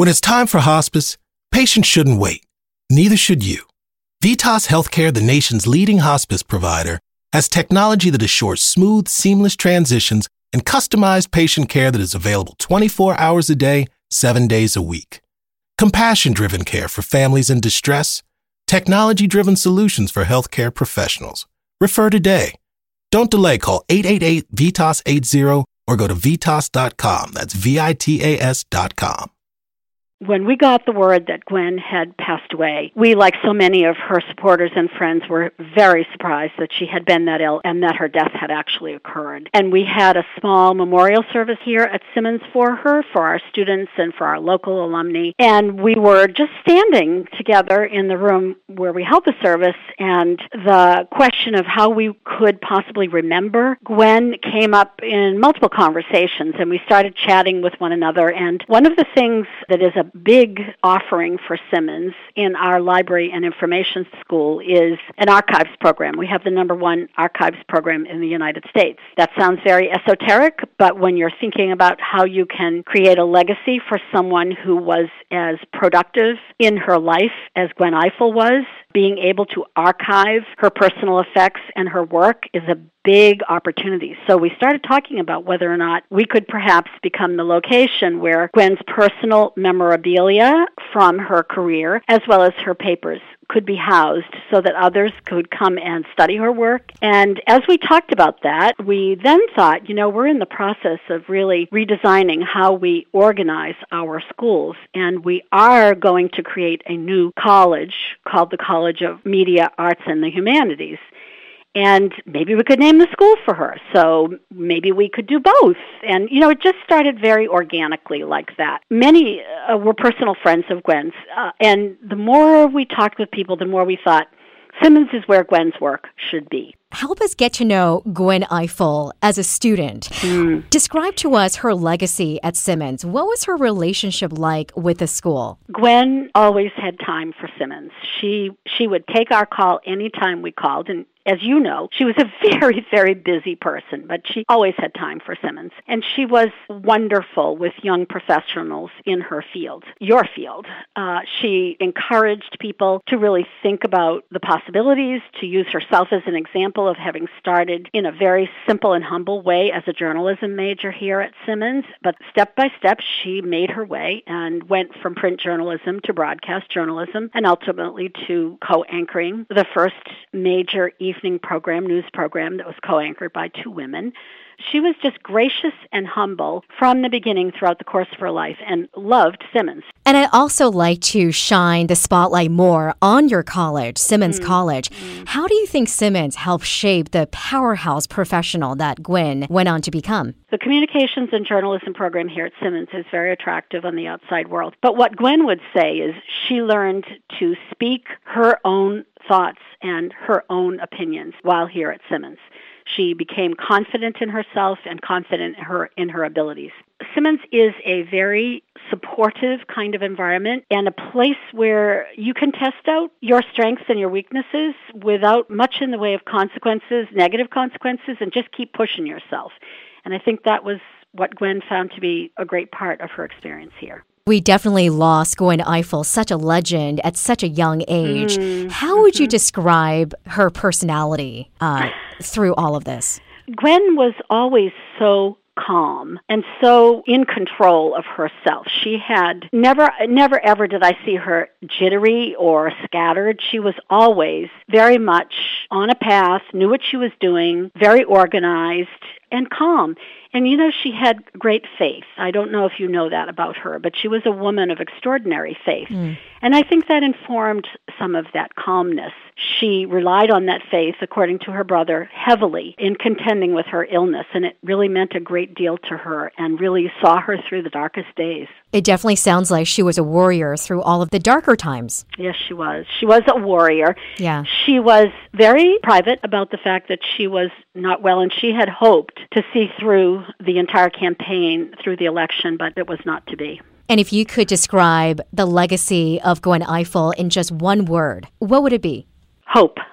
When it's time for hospice, patients shouldn't wait. Neither should you. Vitas Healthcare, the nation's leading hospice provider, has technology that assures smooth, seamless transitions and customized patient care that is available 24 hours a day, 7 days a week. Compassion driven care for families in distress, technology driven solutions for healthcare professionals. Refer today. Don't delay, call 888 VITAS 80 or go to vitas.com. That's V I T A S.com. When we got the word that Gwen had passed away, we, like so many of her supporters and friends, were very surprised that she had been that ill and that her death had actually occurred. And we had a small memorial service here at Simmons for her, for our students and for our local alumni. And we were just standing together in the room where we held the service, and the question of how we could possibly remember Gwen came up in multiple conversations, and we started chatting with one another. And one of the things that is a big offering for Simmons in our library and information school is an archives program. We have the number one archives program in the United States. That sounds very esoteric, but when you're thinking about how you can create a legacy for someone who was as productive in her life as Gwen Ifill was, being able to archive her personal effects and her work is a big opportunity. So we started talking about whether or not we could perhaps become the location where Gwen's personal memorabilia from her career, as well as her papers, could be housed so that others could come and study her work. And as we talked about that, we then thought, you know, we're in the process of really redesigning how we organize our schools. And we are going to create a new college called the College of Media, Arts, and the Humanities and maybe we could name the school for her. So maybe we could do both. And, you know, it just started very organically like that. Many uh, were personal friends of Gwen's. Uh, and the more we talked with people, the more we thought, Simmons is where Gwen's work should be. Help us get to know Gwen Ifill as a student. Mm. Describe to us her legacy at Simmons. What was her relationship like with the school? Gwen always had time for Simmons. She she would take our call anytime we called and as you know, she was a very, very busy person, but she always had time for Simmons. And she was wonderful with young professionals in her field, your field. Uh, she encouraged people to really think about the possibilities, to use herself as an example of having started in a very simple and humble way as a journalism major here at Simmons. But step by step, she made her way and went from print journalism to broadcast journalism and ultimately to co-anchoring the first major evening program, news program that was co-anchored by two women. She was just gracious and humble from the beginning throughout the course of her life and loved Simmons. And I'd also like to shine the spotlight more on your college, Simmons mm. College. Mm. How do you think Simmons helped shape the powerhouse professional that Gwen went on to become? The communications and journalism program here at Simmons is very attractive on the outside world. But what Gwen would say is she learned to speak her own thoughts and her own opinions while here at Simmons. She became confident in herself and confident in her in her abilities. Simmons is a very supportive kind of environment and a place where you can test out your strengths and your weaknesses without much in the way of consequences, negative consequences, and just keep pushing yourself. And I think that was what Gwen found to be a great part of her experience here. We definitely lost Gwen Ifill, such a legend at such a young age. Mm. How would you mm-hmm. describe her personality uh, through all of this? Gwen was always so calm and so in control of herself. She had never, never ever did I see her jittery or scattered. She was always very much on a path, knew what she was doing, very organized and calm. And you know, she had great faith. I don't know if you know that about her, but she was a woman of extraordinary faith. Mm. And I think that informed some of that calmness. She relied on that faith, according to her brother, heavily in contending with her illness, and it really meant a great deal to her and really saw her through the darkest days. It definitely sounds like she was a warrior through all of the darker times. Yes, she was. She was a warrior. Yeah. She was very private about the fact that she was not well, and she had hoped to see through the entire campaign through the election, but it was not to be. And if you could describe the legacy of Gwen Ifill in just one word, what would it be? Hope.